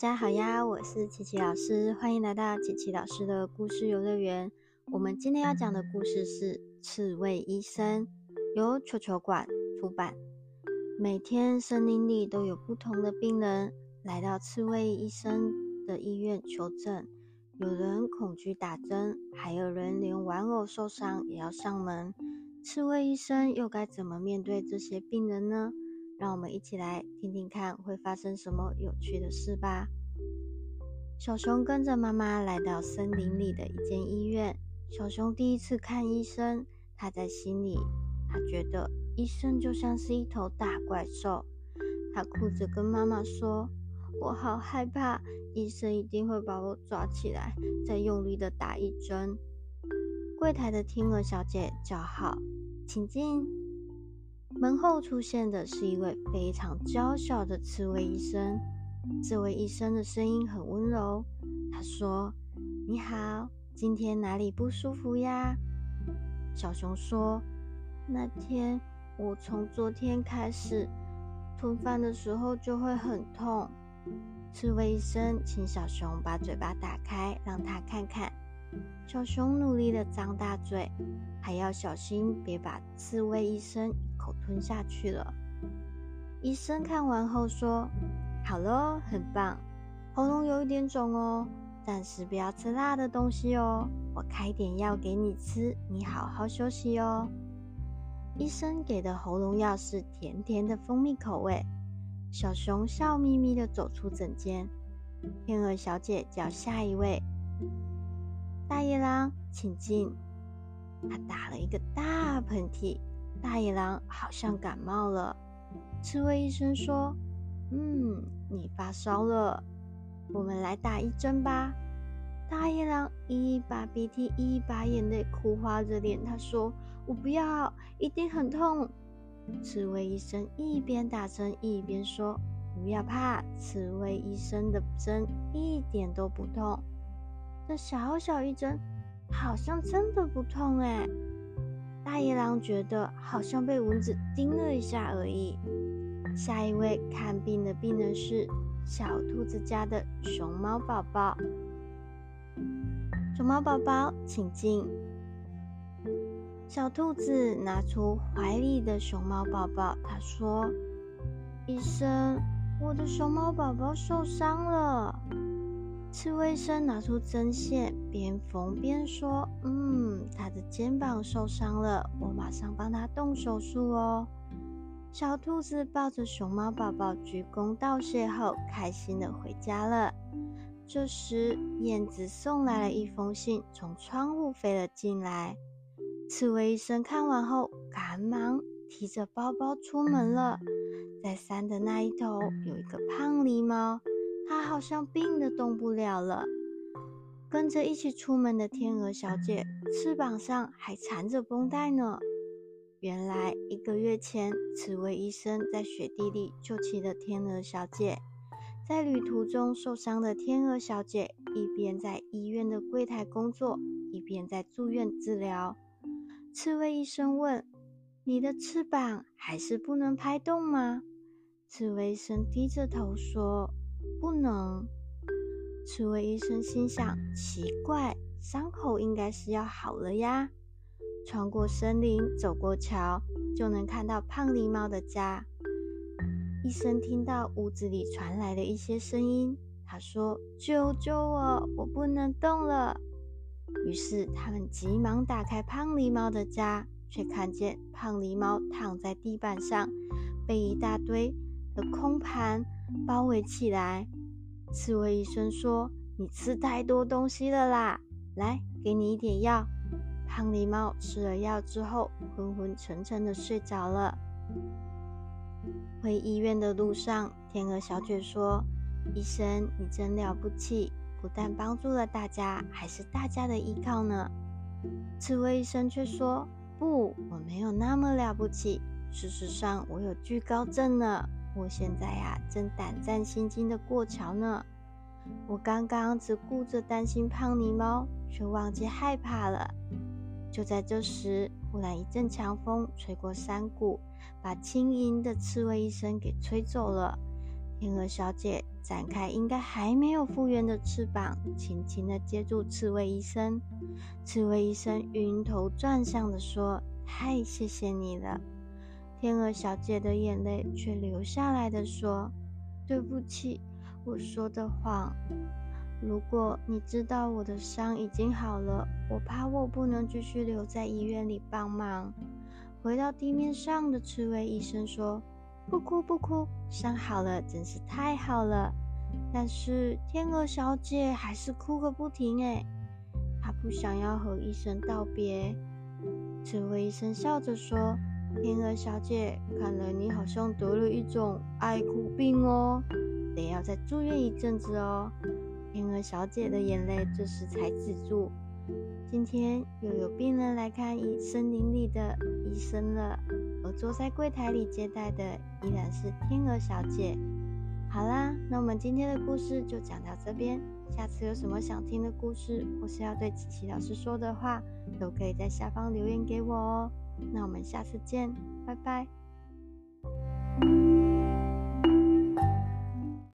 大家好呀，我是琪琪老师，欢迎来到琪琪老师的故事游乐园。我们今天要讲的故事是《刺猬医生》，由球球馆出版。每天森林里都有不同的病人来到刺猬医生的医院求诊，有人恐惧打针，还有人连玩偶受伤也要上门。刺猬医生又该怎么面对这些病人呢？让我们一起来听听看会发生什么有趣的事吧。小熊跟着妈妈来到森林里的一间医院。小熊第一次看医生，他在心里，他觉得医生就像是一头大怪兽。他哭着跟妈妈说：“我好害怕，医生一定会把我抓起来，再用力的打一针。”柜台的天鹅小姐叫好：“请进。”门后出现的是一位非常娇小的刺猬医生。这位医生的声音很温柔，他说：“你好，今天哪里不舒服呀？”小熊说：“那天我从昨天开始吞饭的时候就会很痛。”刺猬医生请小熊把嘴巴打开，让他看看。小熊努力的张大嘴，还要小心别把刺猬医生。吞下去了。医生看完后说：“好喽，很棒。喉咙有一点肿哦，暂时不要吃辣的东西哦。我开点药给你吃，你好好休息哦。”医生给的喉咙药是甜甜的蜂蜜口味。小熊笑眯眯的走出诊间。天鹅小姐叫下一位。大野狼，请进。他打了一个大喷嚏。大野狼好像感冒了，刺猬医生说：“嗯，你发烧了，我们来打一针吧。”大野狼一把鼻涕一把眼泪，哭花着脸，他说：“我不要，一定很痛。”刺猬医生一边打针一边说：“不要怕，刺猬医生的针一点都不痛，这小小一针好像真的不痛哎。”大野狼觉得好像被蚊子叮了一下而已。下一位看病的病人是小兔子家的熊猫宝宝。熊猫宝宝，请进。小兔子拿出怀里的熊猫宝宝，他说：“医生，我的熊猫宝宝受伤了。”刺猬生拿出针线，边缝边说：“嗯，他的肩膀受伤了，我马上帮他动手术哦。”小兔子抱着熊猫宝宝鞠躬道谢后，开心的回家了。这时，燕子送来了一封信，从窗户飞了进来。刺猬医生看完后，赶忙提着包包出门了。在山的那一头，有一个胖狸猫。它好像病得动不了了。跟着一起出门的天鹅小姐，翅膀上还缠着绷带呢。原来一个月前，刺猬医生在雪地里救起了天鹅小姐。在旅途中受伤的天鹅小姐，一边在医院的柜台工作，一边在住院治疗。刺猬医生问：“你的翅膀还是不能拍动吗？”刺猬医生低着头说。不能。刺猬医生心想：奇怪，伤口应该是要好了呀。穿过森林，走过桥，就能看到胖狸猫的家。医生听到屋子里传来的一些声音，他说：“救救我，我不能动了。”于是他们急忙打开胖狸猫的家，却看见胖狸猫躺在地板上，被一大堆的空盘。包围起来，刺猬医生说：“你吃太多东西了啦，来，给你一点药。”胖狸猫吃了药之后，昏昏沉沉的睡着了。回医院的路上，天鹅小姐说：“医生，你真了不起，不但帮助了大家，还是大家的依靠呢。”刺猬医生却说：“不，我没有那么了不起。事实上，我有惧高症呢。”我现在呀，正胆战心惊的过桥呢。我刚刚只顾着担心胖狸猫，却忘记害怕了。就在这时，忽然一阵强风吹过山谷，把轻盈的刺猬医生给吹走了。天鹅小姐展开应该还没有复原的翅膀，轻轻的接住刺猬医生。刺猬医生晕头转向的说：“太谢谢你了。”天鹅小姐的眼泪却流下来的说：“对不起，我说的谎。如果你知道我的伤已经好了，我怕我不能继续留在医院里帮忙。”回到地面上的刺猬医生说。不哭不哭，伤好了真是太好了。但是天鹅小姐还是哭个不停哎，她不想要和医生道别。刺猬医生笑着说：“天鹅小姐，看来你好像得了一种爱哭病哦，得要再住院一阵子哦。”天鹅小姐的眼泪这时才止住。今天又有病人来看医森林里的医生了，而坐在柜台里接待的依然是天鹅小姐。好啦，那我们今天的故事就讲到这边。下次有什么想听的故事，或是要对琪琪老师说的话，都可以在下方留言给我哦。那我们下次见，拜拜。